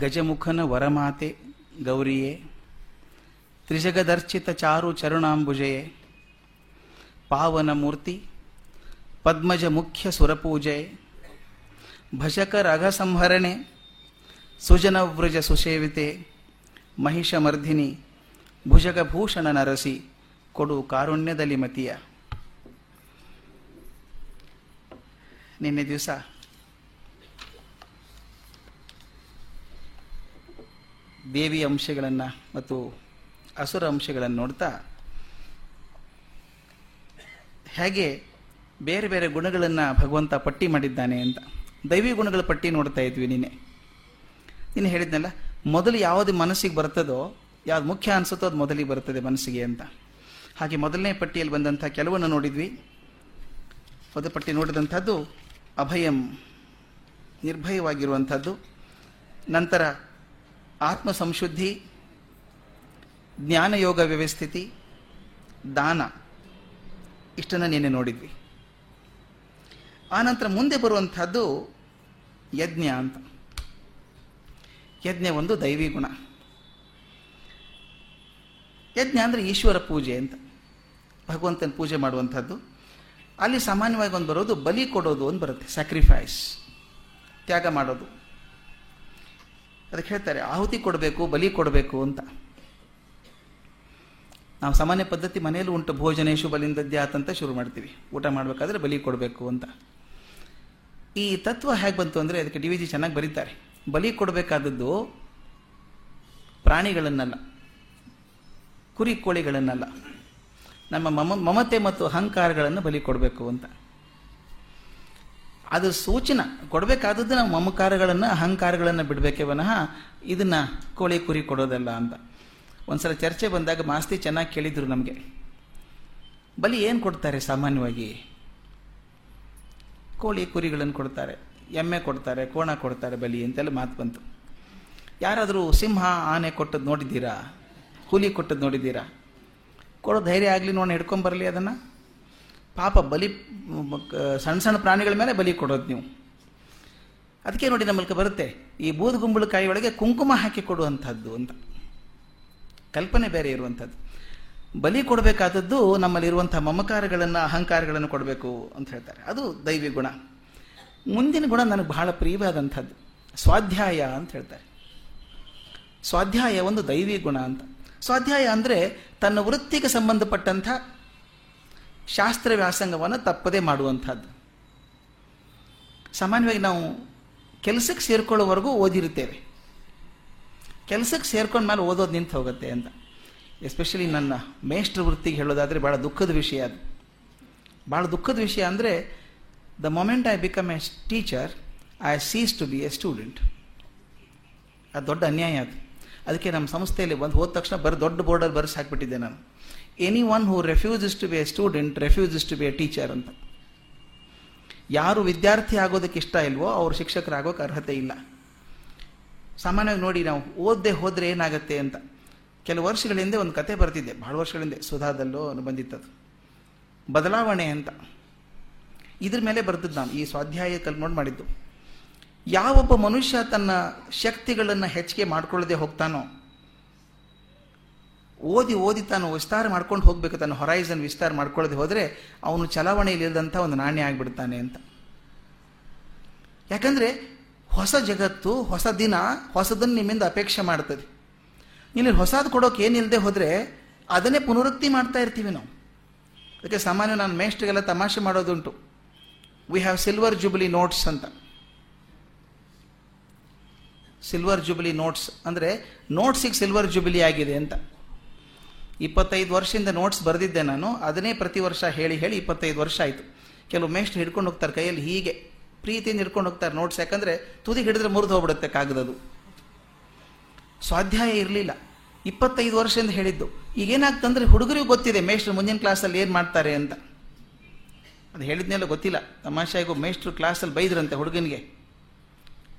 ಗಜಮುಖನ ವರಮಾತೆ ಗೌರಿಯೇ ತ್ರಿಜಗದರ್ಚಿತ ಚಾರು ಚರುಣಾಂಬುಜಯೇ, ಪಾವನ ಮೂರ್ತಿ, ಪದ್ಮಜ ಮುಖ್ಯ ಸುರಪೂಜೆ ಭಜಕ ರಘ ಸಂಹರಣೆ ಸುಜನವ್ರಜ ಸುಸೇವಿತೆ ಮಹಿಷಮರ್ಧಿನಿ ಭುಜಗಭೂಷಣ ನರಸಿ, ಕೊಡು ಕಾರುಣ್ಯದಲ್ಲಿ ಮತಿಯ. ನಿನ್ನೆ ದಿವಸ ದೇವಿ ಅಂಶಗಳನ್ನು ಮತ್ತು ಅಸುರ ಅಂಶಗಳನ್ನು ನೋಡ್ತಾ ಹೇಗೆ ಬೇರೆ ಬೇರೆ ಗುಣಗಳನ್ನು ಭಗವಂತ ಪಟ್ಟಿ ಮಾಡಿದ್ದಾನೆ ಅಂತ. ದೈವಿ ಗುಣಗಳ ಪಟ್ಟಿ ನೋಡ್ತಾ ಇದ್ವಿ ನಿನ್ನೆ. ನೀನು ಹೇಳಿದ್ನಲ್ಲ, ಮೊದಲು ಯಾವುದು ಮನಸ್ಸಿಗೆ ಬರ್ತದೋ, ಯಾವ್ದು ಮುಖ್ಯ ಅನಿಸುತ್ತೋ ಅದು ಮೊದಲಿಗೆ ಬರ್ತದೆ ಮನಸ್ಸಿಗೆ ಅಂತ. ಹಾಗೆ ಮೊದಲನೇ ಪಟ್ಟಿಯಲ್ಲಿ ಬಂದಂಥ ಕೆಲವನ್ನು ನೋಡಿದ್ವಿ. ಮೊದಲ ಪಟ್ಟಿ ನೋಡಿದಂಥದ್ದು ಅಭಯಂ, ನಿರ್ಭಯವಾಗಿರುವಂಥದ್ದು. ನಂತರ ಆತ್ಮ ಸಂಶುದ್ಧಿ ಜ್ಞಾನಯೋಗ ವ್ಯವಸ್ಥಿತಿ, ದಾನ. ಇಷ್ಟನ್ನು ನಿನ್ನೆ ನೋಡಿದ್ವಿ. ಆನಂತರ ಮುಂದೆ ಬರುವಂಥದ್ದು ಯಜ್ಞ ಅಂತ. ಯಜ್ಞ ಒಂದು ದೈವಿ ಗುಣ. ಯಜ್ಞ ಅಂದರೆ ಈಶ್ವರ ಪೂಜೆ ಅಂತ. ಭಗವಂತನ ಪೂಜೆ ಮಾಡುವಂಥದ್ದು. ಅಲ್ಲಿ ಸಾಮಾನ್ಯವಾಗಿ ಒಂದು ಬರೋದು ಬಲಿ ಕೊಡೋದು ಅಂತ ಬರುತ್ತೆ ಸ್ಯಾಕ್ರಿಫೈಸ್ ತ್ಯಾಗ ಮಾಡೋದು. ಅದಕ್ಕೆ ಹೇಳ್ತಾರೆ, ಆಹುತಿ ಕೊಡಬೇಕು, ಬಲಿ ಕೊಡಬೇಕು ಅಂತ. ನಾವು ಸಾಮಾನ್ಯ ಪದ್ಧತಿ ಮನೆಯಲ್ಲೂ ಉಂಟು, ಭೋಜನೇಶು ಬಲಿಂದದ್ದೇ ಆತಂತ ಶುರು ಮಾಡ್ತೀವಿ. ಊಟ ಮಾಡಬೇಕಾದ್ರೆ ಬಲಿ ಕೊಡಬೇಕು ಅಂತ. ಈ ತತ್ವ ಹೇಗೆ ಬಂತು ಅಂದರೆ, ಅದಕ್ಕೆ ಡಿ ವಿ ಜಿ ಚೆನ್ನಾಗಿ ಬರೀತಾರೆ. ಬಲಿ ಕೊಡಬೇಕಾದದ್ದು ಪ್ರಾಣಿಗಳನ್ನಲ್ಲ, ಕುರಿ ಕೋಳಿಗಳನ್ನಲ್ಲ. ನಮ್ಮ ಮಮ, ಮಮತೆ ಮತ್ತು ಅಹಂಕಾರಗಳನ್ನು ಬಲಿ ಕೊಡಬೇಕು ಅಂತ. ಅದು ಸೂಚನ. ಕೊಡಬೇಕಾದದ್ದು ನಾವು ಮಮಕಾರಗಳನ್ನು, ಅಹಂಕಾರಗಳನ್ನು ಬಿಡಬೇಕೇ ವಿನಃ ಇದನ್ನ ಕೋಳಿ ಕುರಿ ಕೊಡೋದಲ್ಲ ಅಂತ. ಒಂದ್ಸಲ ಚರ್ಚೆ ಬಂದಾಗ ಮಾಸ್ತಿ ಚೆನ್ನಾಗಿ ಕೇಳಿದ್ರು ನಮಗೆ. ಬಲಿ ಏನು ಕೊಡ್ತಾರೆ ಸಾಮಾನ್ಯವಾಗಿ? ಕೋಳಿ ಕುರಿಗಳನ್ನು ಕೊಡ್ತಾರೆ, ಎಮ್ಮೆ ಕೊಡ್ತಾರೆ, ಕೋಣ ಕೊಡ್ತಾರೆ ಬಲಿ ಅಂತೆಲ್ಲ ಮಾತು ಬಂತು. ಯಾರಾದರೂ ಸಿಂಹ, ಆನೆ ಕೊಟ್ಟದ್ದು ನೋಡಿದ್ದೀರಾ? ಹುಲಿ ಕೊಟ್ಟದ್ದು ನೋಡಿದ್ದೀರಾ? ಕೊಡೋ ಧೈರ್ಯ ಆಗಲಿ ನೋಡಿ ಹಿಡ್ಕೊಂಬರಲಿ ಅದನ್ನು. ಪಾಪ ಬಲಿ ಸಣ್ಣ ಸಣ್ಣ ಪ್ರಾಣಿಗಳ ಮೇಲೆ ಬಲಿ ಕೊಡೋದು ನೀವು. ಅದಕ್ಕೆ ನೋಡಿ ನಮ್ಮಲ್ಕ ಬರುತ್ತೆ, ಈ ಬೂದುಗುಂಬಳಕಾಯಿ ಒಳಗೆ ಕುಂಕುಮ ಹಾಕಿ ಕೊಡುವಂಥದ್ದು ಅಂತ. ಕಲ್ಪನೆ ಬೇರೆ ಇರುವಂಥದ್ದು. ಬಲಿ ಕೊಡಬೇಕಾದದ್ದು ನಮ್ಮಲ್ಲಿರುವಂಥ ಮಮಕಾರಗಳನ್ನು, ಅಹಂಕಾರಗಳನ್ನು ಕೊಡಬೇಕು ಅಂತ ಹೇಳ್ತಾರೆ. ಅದು ದೈವಿ ಗುಣ. ಮುಂದಿನ ಗುಣ ನನಗೆ ಬಹಳ ಪ್ರಿಯವಾದಂಥದ್ದು. ಸ್ವಾಧ್ಯಾಯ ಅಂತ ಹೇಳ್ತಾರೆ. ಸ್ವಾಧ್ಯಾಯ ಒಂದು ದೈವಿ ಗುಣ ಅಂತ. ಸ್ವಾಧ್ಯಾಯ ಅಂದರೆ ತನ್ನ ವೃತ್ತಿಗೆ ಸಂಬಂಧಪಟ್ಟಂಥ ಶಾಸ್ತ್ರ ವ್ಯಾಸಂಗವನ್ನು ತಪ್ಪದೇ ಮಾಡುವಂಥದ್ದು. ಸಾಮಾನ್ಯವಾಗಿ ನಾವು ಕೆಲಸಕ್ಕೆ ಸೇರ್ಕೊಳ್ಳೋವರೆಗೂ ಓದಿರುತ್ತೇವೆ. ಕೆಲಸಕ್ಕೆ ಸೇರ್ಕೊಂಡ ಮೇಲೆ ಓದೋದು ನಿಂತು ಹೋಗುತ್ತೆ ಅಂತ. ಎಸ್ಪೆಷಲಿ ನನ್ನ ಮೇಷ್ಟ್ರ ವೃತ್ತಿಗೆ ಹೇಳೋದಾದರೆ ಭಾಳ ದುಃಖದ ವಿಷಯ ಅದು. ಭಾಳ ದುಃಖದ ವಿಷಯ ಅಂದರೆ the moment I become a teacher I cease to be a student ಅದು ದೊಡ್ಡ ಅನ್ಯಾಯ ಅದು. ಅದಕ್ಕೆ ನಮ್ಮ ಸಂಸ್ಥೆಯಲ್ಲಿ ಬಂದು ಹೋದ ತಕ್ಷಣ ಬರೀ ದೊಡ್ಡ ಬೋರ್ಡಲ್ಲಿ ಬರೆಸಿ ಹಾಕ್ಬಿಟ್ಟಿದ್ದೆ ನಾನು. Anyone who refuses to be a student refuses to be a teacher ಅಂತ. ಯಾರು ವಿದ್ಯಾರ್ಥಿ ಆಗೋದಕ್ಕೆ ಇಷ್ಟ ಇಲ್ವೋ ಅವರು ಶಿಕ್ಷಕರಾಗೋಕೆ ಅರ್ಹತೆ ಇಲ್ಲ. ಸಾಮಾನ್ಯವಾಗಿ ನೋಡಿ ನಾವು, ಓದದೆ ಹೋದರೆ ಏನಾಗುತ್ತೆ ಅಂತ. ಕೆಲವು ವರ್ಷಗಳ ಹಿಂದೆ ಒಂದು ಕತೆ ಬರ್ತಿದ್ದೆ ಭಾಳ ವರ್ಷಗಳ ಹಿಂದೆ, ಸುಧಾದಲ್ಲೋ ಬಂದಿತ್ತದು. ಬದಲಾವಣೆ ಅಂತ. ಇದ್ರ ಮೇಲೆ ಬರ್ತದ್ದು ನಾನು, ಈ ಸ್ವಾಧ್ಯಾಯ ಕಲ್ಮೋಡ್ ಮಾಡಿದ್ದು. ಯಾವೊಬ್ಬ ಮನುಷ್ಯ ತನ್ನ ಶಕ್ತಿಗಳನ್ನು ಹೆಚ್ಚಿಗೆ ಮಾಡ್ಕೊಳ್ಳದೆ ಹೋಗ್ತಾನೋ ಓದಿ ಓದಿ ತಾನು ವಿಸ್ತಾರ ಮಾಡ್ಕೊಂಡು ಹೋಗ್ಬೇಕು, ತನ್ನ ಹೊರೈಸನ್ ವಿಸ್ತಾರ ಮಾಡ್ಕೊಳ್ಳದೆ ಹೋದರೆ ಅವನು ಚಲಾವಣೆಯಲ್ಲಿ ಇಲ್ಲದಂಥ ಒಂದು ನಾಣ್ಯ ಆಗಿಬಿಡ್ತಾನೆ ಅಂತ. ಯಾಕಂದರೆ ಹೊಸ ಜಗತ್ತು, ಹೊಸ ದಿನ, ಹೊಸದನ್ನು ನಿಮ್ಮಿಂದ ಅಪೇಕ್ಷೆ ಮಾಡ್ತದೆ. ಇಲ್ಲಿ ಹೊಸದು ಕೊಡೋಕೆ ಏನಿಲ್ಲದೆ ಹೋದರೆ ಅದನ್ನೇ ಪುನರುಕ್ತಿ ಮಾಡ್ತಾ ಇರ್ತೀವಿ ನಾವು. ಅದಕ್ಕೆ ಸಾಮಾನ್ಯ ನಾನು ಮೇಷ್ಟ್ರಿಗೆಲ್ಲ ತಮಾಷೆ ಮಾಡೋದುಂಟು. We have silver jubilee notes ಅಂತ. ಸಿಲ್ವರ್ ಜುಬಿಲಿ ನೋಟ್ಸ್ ಅಂದರೆ ನೋಟ್ಸಿಗೆ ಸಿಲ್ವರ್ ಜುಬಿಲಿ ಆಗಿದೆ ಅಂತ. ಇಪ್ಪತ್ತೈದು ವರ್ಷದಿಂದ ನೋಟ್ಸ್ ಬರೆದಿದ್ದೆ ನಾನು, ಅದನ್ನೇ ಪ್ರತಿ ವರ್ಷ ಹೇಳಿ ಹೇಳಿ ಇಪ್ಪತ್ತೈದು ವರ್ಷ ಆಯಿತು. ಕೆಲವು ಮೇಷ್ಟ್ರು ಹಿಡ್ಕೊಂಡು ಹೋಗ್ತಾರೆ ಕೈಯಲ್ಲಿ ಹೀಗೆ, ಪ್ರೀತಿಯಿಂದ ಹಿಡ್ಕೊಂಡು ಹೋಗ್ತಾರೆ ನೋಟ್ಸ್ ಯಾಕಂದರೆ ತುದಿ ಹಿಡಿದ್ರೆ ಮುರಿದು ಹೋಗ್ಬಿಡುತ್ತೆ ಕಾಗದದು. ಸ್ವಾಧ್ಯಾಯ ಇರಲಿಲ್ಲ. ಇಪ್ಪತ್ತೈದು ವರ್ಷದಿಂದ ಹೇಳಿದ್ದು. ಈಗೇನಾಗ್ತಂದ್ರೆ ಹುಡುಗರಿಗೂ ಗೊತ್ತಿದೆ ಮೇಷ್ಟ್ರು ಮುಂದಿನ ಕ್ಲಾಸಲ್ಲಿ ಏನು ಮಾಡ್ತಾರೆ ಅಂತ. ಅದು ಹೇಳಿದ್ನೆಲ್ಲ ಗೊತ್ತಿಲ್ಲ. ತಮಾಷೆಗೂ ಮೇಷ್ಟ್ರು ಕ್ಲಾಸಲ್ಲಿ ಬೈದ್ರಂತೆ ಹುಡುಗನಿಗೆ.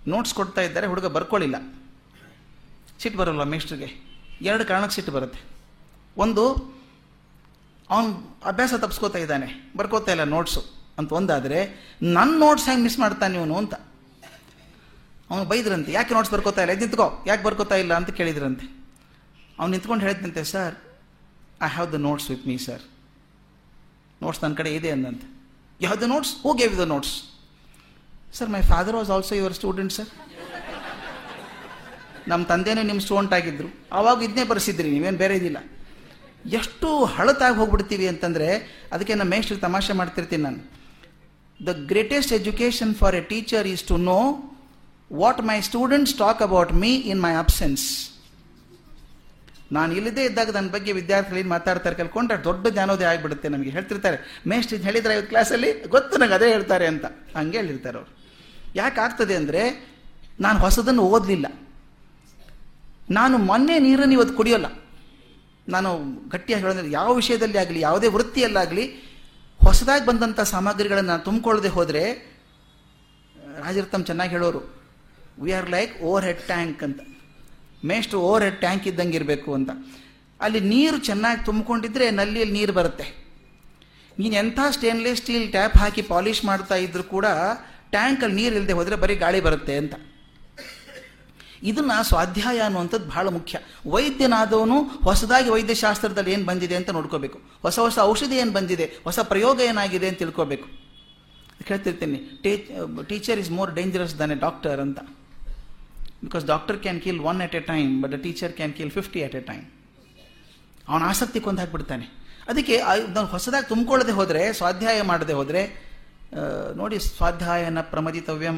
ನೋಟ್ಸ್ ಕೊಡ್ತಾ ಇದ್ದಾರೆ, ಹುಡುಗ ಬರ್ಕೊಳ್ಳಿಲ್ಲ ಸಿಟ್ಟು ಬರೋಲ್ಲ ಮೇಷ್ಟ್ರಿಗೆ? ಎರಡು ಕಾರಣಕ್ಕೆ ಸಿಟ್ಟು ಬರುತ್ತೆ. ಒಂದು, ಅವನು ಅಭ್ಯಾಸ ತಪ್ಸ್ಕೋತಾ ಇದ್ದಾನೆ. ಬರ್ಕೋತಾ ಇಲ್ಲ ನೋಟ್ಸು ಅಂತ ಒಂದಾದರೆ ನನ್ನ ನೋಟ್ಸ್ ಹೆಂಗೆ ಮಿಸ್ ಮಾಡ್ತಾನೆ ಇವನು? ಅಂತ. ಅವನು ಬೈದ್ರಂತೆ, ಯಾಕೆ ನೋಟ್ಸ್ ಬರ್ಕೋತಾ ಇಲ್ಲ? ನಿಂತ್ಕೋ. ಯಾಕೆ ಬರ್ಕೋತಾ ಇಲ್ಲ? ಅಂತ ಕೇಳಿದ್ರಂತೆ. ಅವ್ನು ನಿಂತ್ಕೊಂಡು ಹೇಳಿದಂತೆ sir I have the notes with me sir notes ನನ್ನ ಕಡೆ ಇದೆ, ಅಂದಂತೆ. You have the notes who gave the notes sir my father was also your student sir ನಮ್ಮ ತಂದೆನೂ ನಿಮ್ಮ ಸ್ಟೂಡೆಂಟ್ ಆಗಿದ್ದರು ಆವಾಗ ಇದನ್ನೇ ಬರೆಸಿದ್ರಿ, ನೀವೇನು ಬೇರೆ ಇದಿಲ್ಲ. ಎಷ್ಟು ಹಳತಾಗಿ ಹೋಗ್ಬಿಡ್ತೀವಿ ಅಂತಂದರೆ ಅದಕ್ಕೆ ನಮ್ಮ ಮೇಷ್ಟ್ರು ತಮಾಷೆ ಮಾಡ್ತಿರ್ತೀನಿ ನಾನು. The greatest education for a teacher is to know what my students talk about me in my absence ನಾನು ಇಲ್ಲದೇ ಇದ್ದಾಗ ನನ್ನ ಬಗ್ಗೆ ವಿದ್ಯಾರ್ಥಿಗಳು ಏನು ಮಾತಾಡ್ತಾರೆ ಕಲ್ಕೊಂಡ್ರೆ ದೊಡ್ಡ ಜ್ಞಾನೋದಯ ಆಗಿಬಿಡುತ್ತೆ ನಮಗೆ. ಹೇಳ್ತಿರ್ತಾರೆ ಮೇಷ್ಟ್ರ ಇದು ಹೇಳಿದ್ರೆ ಇವತ್ತು ಕ್ಲಾಸಲ್ಲಿ ಗೊತ್ತು ನನಗೆ ಅದೇ ಹೇಳ್ತಾರೆ ಅಂತ. ಹಂಗೆ ಹೇಳಿರ್ತಾರೆ ಅವರು. ಯಾಕೆ ಆಗ್ತದೆ ಅಂದರೆ ನಾನು ಹೊಸದನ್ನು ಓದಲಿಲ್ಲ. ನಾನು ಮೊನ್ನೆ ನೀರನ್ನು ಇವತ್ತು ಕುಡಿಯೋಲ್ಲ. ನಾನು ಗಟ್ಟಿಯಾಗಿ ಹೇಳೋದ್ರೆ ಯಾವ ವಿಷಯದಲ್ಲಿ ಆಗಲಿ, ಯಾವುದೇ ವೃತ್ತಿಯಲ್ಲಾಗಲಿ ಹೊಸದಾಗಿ ಬಂದಂಥ ಸಾಮಗ್ರಿಗಳನ್ನು ನಾನು ತುಂಬಿಕೊಳ್ಳದೆ ಹೋದರೆ ರಾಜರು ಚೆನ್ನಾಗಿ ಹೇಳೋರು we are like overhead tank ಅಂತ. ಮೇಷ್ಟು ಓವರ್ ಹೆಡ್ ಟ್ಯಾಂಕ್ ಇದ್ದಂಗೆ ಇರಬೇಕು ಅಂತ. ಅಲ್ಲಿ ನೀರು ಚೆನ್ನಾಗಿ ತುಂಬಿಕೊಂಡಿದ್ರೆ ನಲ್ಲಿಯಲ್ಲಿ ನೀರು ಬರುತ್ತೆ. ನೀನು ಎಂಥ ಸ್ಟೇನ್ಲೆಸ್ ಸ್ಟೀಲ್ ಟ್ಯಾಪ್ ಹಾಕಿ ಪಾಲಿಷ್ ಮಾಡ್ತಾ ಇದ್ರು ಕೂಡ ಟ್ಯಾಂಕಲ್ಲಿ ನೀರು ಇಲ್ಲದೆ ಹೋದರೆ ಬರೀ ಗಾಳಿ ಬರುತ್ತೆ ಅಂತ. ಇದನ್ನ ಸ್ವಾಧ್ಯಾಯ ಅನ್ನುವಂಥದ್ದು ಬಹಳ ಮುಖ್ಯ. ವೈದ್ಯನಾದವನು ಹೊಸದಾಗಿ ವೈದ್ಯಶಾಸ್ತ್ರದಲ್ಲಿ ಏನು ಬಂದಿದೆ ಅಂತ ನೋಡ್ಕೋಬೇಕು. ಹೊಸ ಹೊಸ ಔಷಧಿ ಏನು ಬಂದಿದೆ, ಹೊಸ ಪ್ರಯೋಗ ಏನಾಗಿದೆ ಅಂತ ತಿಳ್ಕೋಬೇಕು. ಹೇಳ್ತಿರ್ತೀನಿ teacher is more dangerous than a doctor ಅಂತ. Because doctor can kill one at a time, but a teacher can kill fifty at a time. ಅವನ ಆಸಕ್ತಿ ಕೊಂದಾಗ್ಬಿಡ್ತಾನೆ ಅದಕ್ಕೆ ನಾವು ಹೊಸದಾಗಿ ತುಂಬಿಕೊಳ್ಳದೆ ಹೋದರೆ, ಸ್ವಾಧ್ಯಾಯ ಮಾಡದೆ ಹೋದರೆ ನೋಡಿ ಸ್ವಾಧ್ಯಾಯನ ಪ್ರಮದಿತವ್ಯಂ,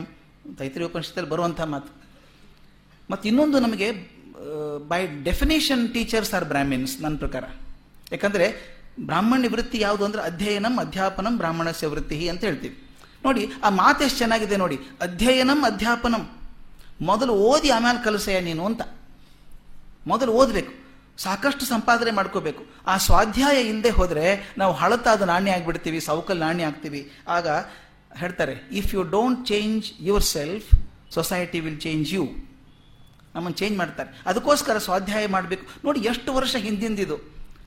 ತೈತ್ರಿ ಉಪನಿಷತ್ತಲ್ಲಿ ಬರುವಂಥ ಮಾತು. ಮತ್ತು ಇನ್ನೊಂದು ನಮಗೆ by definition teachers are Brahmins ನನ್ನ ಪ್ರಕಾರ. ಯಾಕಂದರೆ, ಬ್ರಾಹ್ಮಣ್ಯ ವೃತ್ತಿ ಯಾವುದು ಅಂದರೆ ಅಧ್ಯಯನಂ, ಅಧ್ಯಾಪನಂ, ಬ್ರಾಹ್ಮಣಸ್ಯ ವೃತ್ತಿ ಅಂತ ಹೇಳ್ತೀವಿ. ನೋಡಿ, ಆ ಮಾತು ಎಷ್ಟು ಚೆನ್ನಾಗಿದೆ ನೋಡಿ. ಅಧ್ಯಯನಂ, ಅಧ್ಯಾಪನಂ. ಮೊದಲು ಓದಿ ಆಮೇಲೆ ಕಲಿಸೆಯ ನೀನು ಅಂತ. ಮೊದಲು ಓದಬೇಕು. ಸಾಕಷ್ಟು ಸಂಪಾದನೆ ಮಾಡ್ಕೋಬೇಕು. ಆ ಸ್ವಾಧ್ಯಾಯ ಹಿಂದೆ ಹೋದರೆ ನಾವು ಹಳತಾದ ನಾಣ್ಯ ಆಗಿಬಿಡ್ತೀವಿ ಸೌಕಲ್ ನಾಣ್ಯ ಆಗ್ತೀವಿ ಆಗ ಹೇಳ್ತಾರೆ if you don't change yourself society will change you ನಮ್ಮನ್ನು ಚೇಂಜ್ ಮಾಡ್ತಾರೆ. ಅದಕ್ಕೋಸ್ಕರ ಸ್ವಾಧ್ಯಾಯ ಮಾಡಬೇಕು. ನೋಡಿ, ಎಷ್ಟು ವರ್ಷ ಹಿಂದಿಂದಿದು.